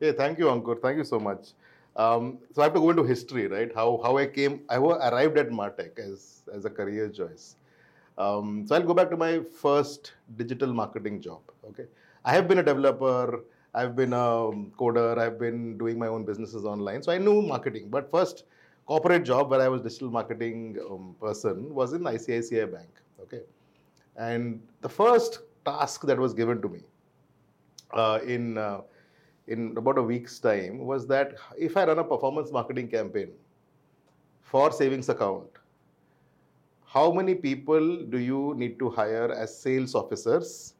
Hey, thank you, Ankur. Thank you so much. Um, so I have to go into history, right? How how I came, I arrived at Martech as as a career choice. Um, so I'll go back to my first digital marketing job. Okay, I have been a developer. I've been a coder. I've been doing my own businesses online. So I knew marketing. But first corporate job where I was digital marketing um, person was in ICICI Bank. Okay, and the first task that was given to me uh, in uh, in about a week's time was that if I run a performance marketing campaign for savings account, how many people do you need to hire as sales officers?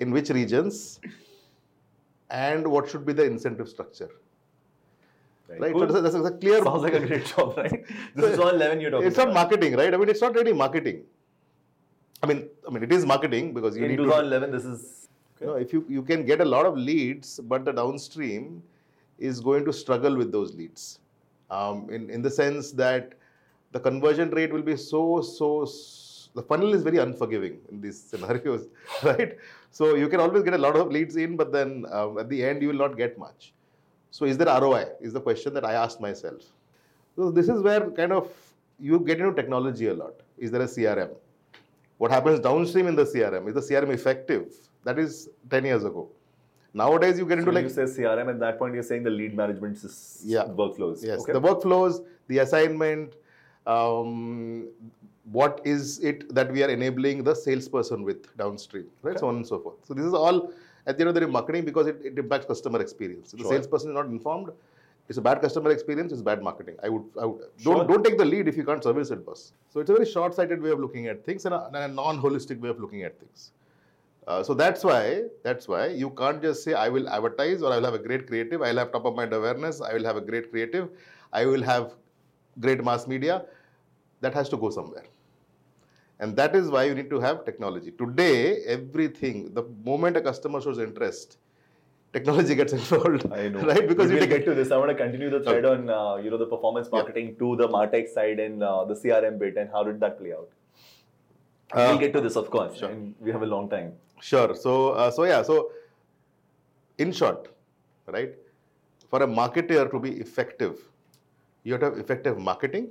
In which regions? And what should be the incentive structure? Right? cool. So that's, that's a clear. Sounds like a great job, right? This So is all 11 you're talking It's not marketing, right? I mean, it's not really marketing. I mean, I mean, it is marketing because you In need to 2011, this is. You know, if you, you can get a lot of leads, but the downstream is going to struggle with those leads. Um, in, in the sense that the conversion rate will be so, so, s- the funnel is very unforgiving in these scenarios, right? So you can always get a lot of leads in, but then um, at the end, you will not get much. So is there ROI? Is the question that I asked myself. So this is where kind of you get into technology a lot. Is there a CRM? What happens downstream in the CRM? Is the CRM effective? That is 10 years ago. Nowadays, you get So into when like you say CRM, at that point, you're saying the lead management sys- Yeah. workflows. yes, Okay. the workflows, the assignment. Um, what is it that we are enabling the salesperson with downstream, right? Okay. So on and so forth. So this is all at the end of the day marketing because it, it impacts customer experience. If the Sure. salesperson is not informed, it's a bad customer experience. It's bad marketing. I would, I would Sure. don't don't take the lead if you can't service it, boss. So it's a very short-sighted way of looking at things and a, and a non-holistic way of looking at things. Uh, so that's why that's why you can't just say I will advertise or I will have a great creative. I'll have top of mind awareness. I will have a great creative. I will have great mass media. That has to go somewhere. And that is why you need to have technology. Today, everything, the moment a customer shows interest, technology gets involved. I know. Right? Because we'll get to this. I want to continue the thread on uh, you know the performance Yeah. marketing to the Martech side and uh, the CRM bit and how did that play out. Uh, we'll get to this, of course, sure. and we have a long time. Sure. So, uh, so yeah. So, in short, right, for a marketer to be effective, you have to have effective marketing,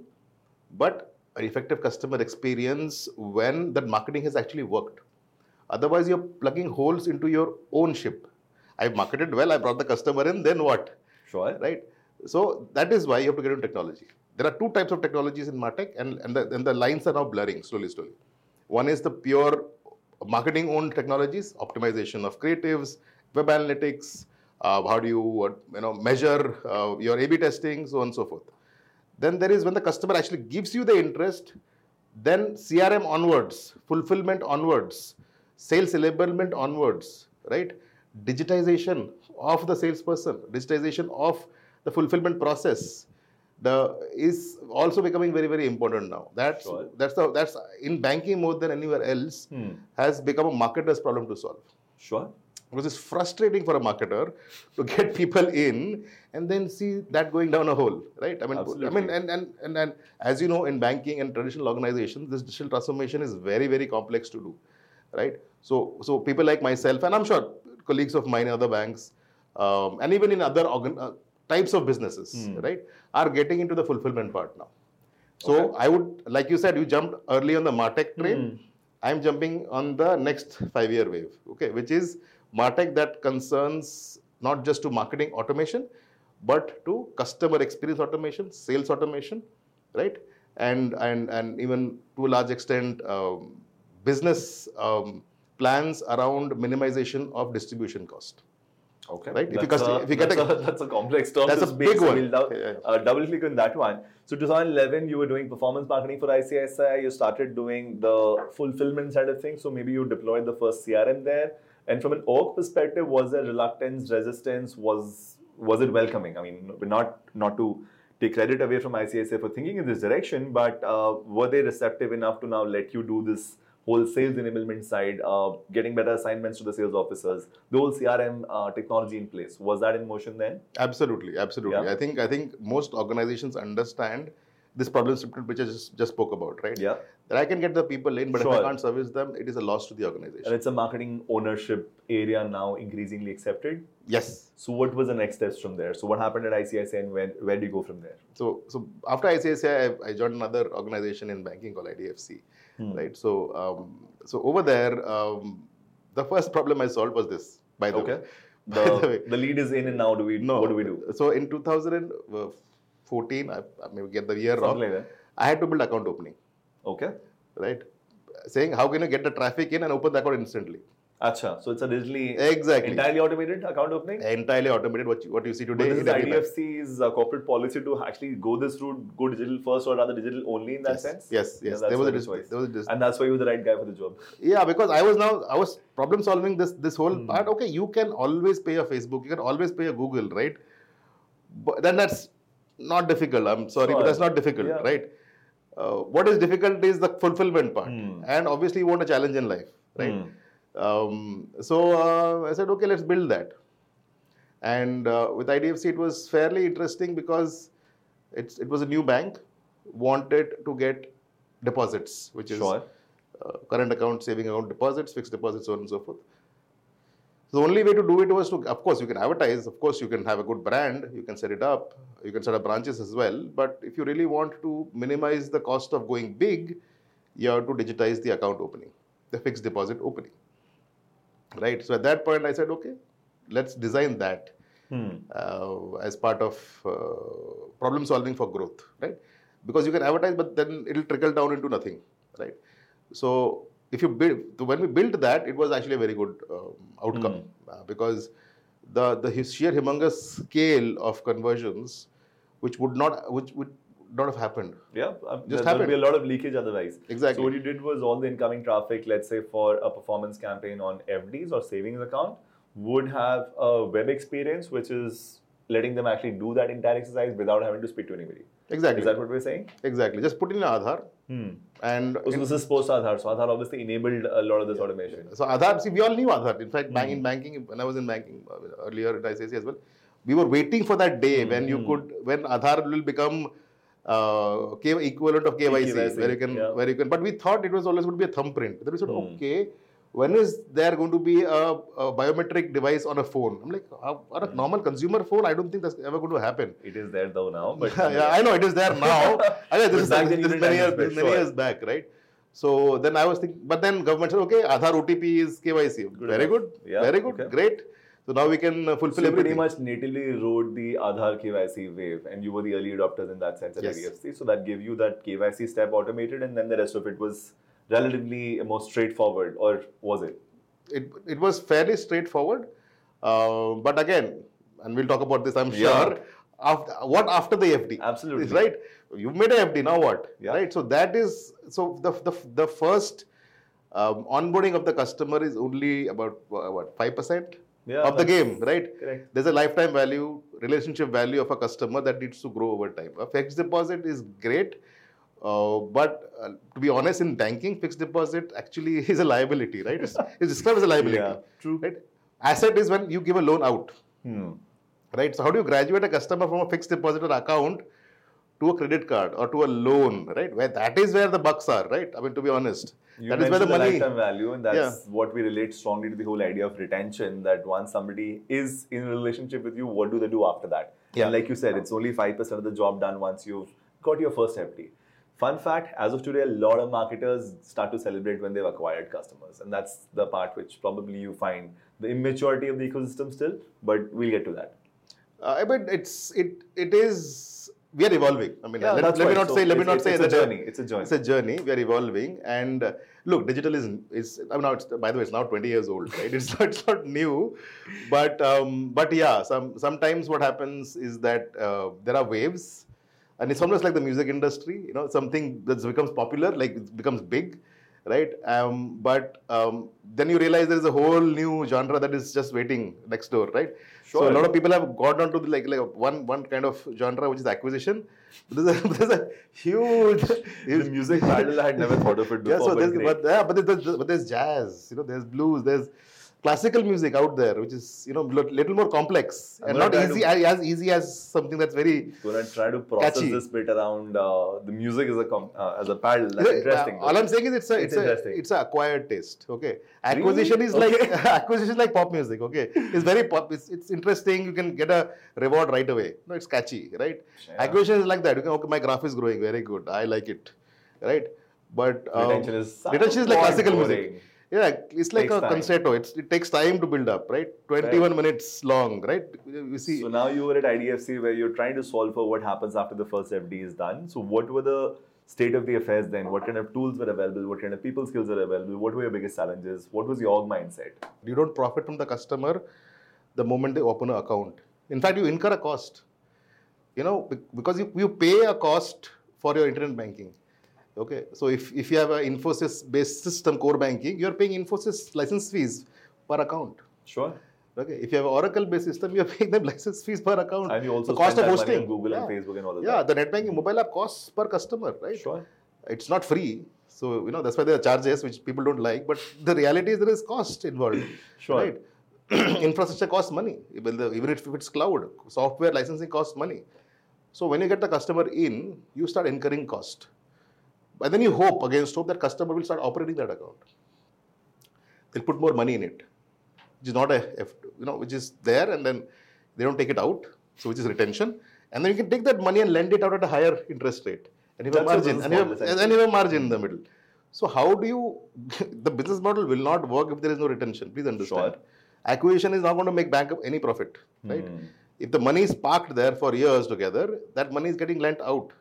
but an effective customer experience when that marketing has actually worked. Otherwise, you're plugging holes into your own ship. I've marketed well. I brought the customer in. Then what? Sure. right? So that is why you have to get into technology. There are two types of technologies in Martech, and, and, the, and the lines are now blurring slowly, slowly. One is the pure marketing owned technologies, optimization of creatives, web analytics, uh, how do you uh, you know measure uh, your A/B testing, so on and so forth. Then there is when the customer actually gives you the interest, then CRM onwards, fulfillment onwards, sales enablement onwards, right? Digitization of the salesperson, digitization of the fulfillment process, the is also becoming very very important now. That's Sure. that's the that's in banking more than anywhere else Hmm. has become a marketer's problem to solve Sure. because it's frustrating for a marketer to get people in and then see that going down a hole, right? I mean, I Absolutely. mean, and, and and and as you know, in banking and traditional organizations, this digital transformation is very very complex to do, right? So so people like myself, and I'm sure colleagues of mine in other banks, um, and even in other organ, uh, types of businesses, Hmm. right, are getting into the fulfillment part now. So Okay. I would, like you said, you jumped early on the Martech train. Hmm. I'm jumping on the next five-year wave, okay, which is Martech that concerns not just to marketing automation, but to customer experience automation, sales automation, right, and and and even to a large extent um, business um, plans around minimization of distribution cost. Okay. Right, if you That's, a, if you get that's, a- a, that's a complex term. That's a big one. We'll dou- Yeah, yeah. uh, double click on that one. So 2011, you were doing performance marketing for ICICI. You started doing the fulfillment side of things. So maybe you deployed the first CRM there. And from an org perspective, was there reluctance, resistance? Was was it welcoming? I mean, not not to take credit away from ICICI for thinking in this direction, but uh, were they receptive enough to now let you do this whole sales enablement side, uh, getting better assignments to the sales officers, the whole CRM uh, technology in place? Was that in motion then? Absolutely, absolutely. Yeah. I think I think most organizations understand this problem statement which I just, just spoke about, right? Yeah. That I can get the people in, but if I can't service them, it is a loss to the organization. And it's a marketing ownership area now increasingly accepted. yes. So what was the next steps from there? So what happened at ICICI and when, where do you go from there? So, so after ICICI, I, I joined another organization in banking called IDFC, Hmm. right? So, um, so over there, um, the first problem I solved was this. By the Okay. way, By the way. The, the lead is in and now do we no. what do we do? So in 2014, I, I maybe get the year wrong. Like. I had to build account opening, Okay. right? Saying how can you get the traffic in and open the account instantly? Acha. So it's a digitally Exactly. entirely automated account opening? Entirely automated. What you, what you see But today. this in is. IDFC's uh, corporate policy to actually go this route, go digital first or rather digital only in that yes. sense? Yes, Yeah, yes. that's there was a what it dis- was. there was a dis- And that's why you were the right guy for the job. Yeah, because I was now I was problem solving this this whole Hmm. part. Okay, you can always pay a Facebook, you can always pay a Google, right? But then that's not difficult. I'm sorry, Sure. but that's not difficult, Yeah. right? Uh, what is difficult is the fulfillment part, Hmm. and obviously you want a challenge in life, right? Hmm. Um, so uh, I said, okay, let's build that. And uh, with IDFC, it was fairly interesting because it's it was a new bank, wanted to get deposits, which is Sure. uh, current account, saving account deposits, fixed deposits, so on and so forth. So the only way to do it was to, of course, you can advertise, of course, you can have a good brand, you can set it up, you can set up branches as well. But if you really want to minimize the cost of going big, you have to digitize the account opening, the fixed deposit opening. Right. So at that point, I said, okay, let's design that Hmm. uh, as part of uh, problem solving for growth, right? Because you can advertise, but then it'll trickle down into nothing, right? So if you build, when we built that, it was actually a very good um, outcome uh, because the the sheer humongous scale of conversions, which would not which would not have happened. Yeah, uh, Just there will be a lot of leakage otherwise. Exactly. So what you did was all the incoming traffic, let's say for a performance campaign on FDs or savings account, would have a web experience which is letting them actually do that entire exercise without having to speak to anybody. Exactly. Is that what we're saying? Exactly. Just put in your Aadhaar Hmm. and So this is post Aadhaar. So Aadhaar obviously enabled a lot of this automation. So Aadhaar, see, we all knew Aadhaar. In fact, bank, Hmm. in banking, when I was in banking uh, earlier at ICICI as well, we were waiting for that day when you Hmm. could, when Aadhaar will become uh, K, equivalent of KYC, KYC, where you can, yeah. where you can. But we thought it was always going to be a thumbprint. Then we said, Hmm. okay, when is there going to be a, a biometric device on a phone? I'm like, uh, on a Hmm. normal consumer phone, I don't think that's ever going to happen. It is there though now, but yeah, I know it is there now. I mean, this is, this is many, years, many sure. years back, right? So then I was thinking, but then government said, okay, Aadhaar OTP is KYC. Good very enough. good, Yeah, very good, okay. great. So now we can uh, So fulfill you everything. pretty much natively rode the Aadhaar KYC wave, and you were the early adopters in that sense at Yes. So that gave you that KYC step automated, and then the rest of it was relatively more straightforward, or was it? it, it was fairly straightforward. Uh, but again, and we'll talk about this, I'm Yeah. sure. After, what after the FD? Absolutely. Right? You've made a FD, now what? Yeah. Right? So that is, so the, the, the first um, onboarding of the customer is only about uh, what, 5%? Yeah, of the game, right? correct. There's a lifetime value, relationship value of a customer that needs to grow over time. A fixed deposit is great, uh, but uh, to be honest, in banking, fixed deposit actually is a liability, right? It's, it's described as a liability. Yeah, true. Right? Asset is when you give a loan out, Hmm. right? So how do you graduate a customer from a fixed deposit or account to a credit card or to a loan, right? Where that is where the bucks are, right? I mean, to be honest, You that is where the mentioned money. lifetime value, and that's Yeah. what we relate strongly to the whole idea of retention. That once somebody is in a relationship with you, what do they do after that? Yeah. And like you said, it's only five percent of the job done once you've got your first FD. Fun fact: as of today, a lot of marketers start to celebrate when they've acquired customers, and that's the part which probably you find the immaturity of the ecosystem still. But we'll get to that. Uh, but it's it it is we are evolving. I mean, Yeah, let, let me not So say let me not it's- say it's a journey. It's a journey. It's a journey. We are evolving, and uh, look, digital is is. I mean, now it's by the way, it's now 20 years old, right? It's not, it's not new, but um, but yeah, some sometimes what happens is that uh, there are waves, and it's almost like the music industry. You know, something that becomes popular, like it becomes big, right? Um, but um, then you realize there is a whole new genre that is just waiting next door, right? Sure. So a lot of people have got onto the, like like one one kind of genre which is acquisition. There's a, there's a huge, the huge music parallel, I had never thought of it yeah, before. so but there's, but, yeah, but there's, but there's jazz, you know, there's blues, there's classical music out there, which is you know little more complex I'm and not easy to- as easy as something that's very. Gonna try to process Catchy. this bit around uh, the music as a com- uh, as a paddle. That's Yeah, interesting. all I'm saying is it's a It's it's, a it's a acquired taste. Okay, acquisition is like Okay. acquisition is like pop music. Okay, it's very pop. It's, it's interesting. You can get a reward right away. No, it's catchy, right? Yeah. Acquisition is like that. You can okay, my graph is growing very good. I like it, right? But um, retention is retention is like classical boring. music. Yeah, it's like a time. concerto. It's, it takes time to build up, right? 21 minutes long, right? You see, So now you were at IDFC where you're trying to solve for what happens after the first FD is done. So what were the state of the affairs then? What kind of tools were available? What kind of people skills were available? What were your biggest challenges? What was your mindset? you don't profit from the customer the moment they open an account. In fact, you incur a cost. You know, because you, you pay a cost for your internet banking. Okay, so if, if you have an Infosys based system, core banking, you're paying Infosys license fees per account. Sure. Okay, if you have an Oracle based system, you're paying them license fees per account. And you also the cost of that hosting. on Google and Facebook and all of Yeah, that. the net banking mobile app costs per customer, right? Sure. It's not free. So, you know, that's why there are charges which people don't like. But the reality is there is cost involved. Sure. Right? Infrastructure costs money. Even if it's cloud, software licensing costs money. So when you get the customer in, you start incurring cost. And then you hope against hope that customer will start operating that account. They'll put more money in it, which is not a you know, which is there and then they don't take it out. So which is retention. And then you can take that money and lend it out at a higher interest rate. And you have a margin. And you have, and you have a margin in the middle. So how do you, the business model will not work if there is no retention. Please understand. Sure. Acquisition is not going to make bank any profit, right? Hmm. If the money is parked there for years together, that money is getting lent out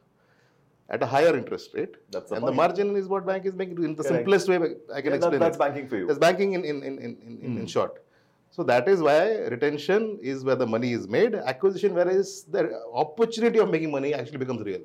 at a higher interest rate. That's the and the margin is what bank is making in the Correct. simplest way I can Yeah, that- explain that's it. banking for you. That's banking in, in, in, in, in, in, Hmm. in short. So that is why retention is where the money is made. Acquisition, whereas the opportunity of making money actually becomes real.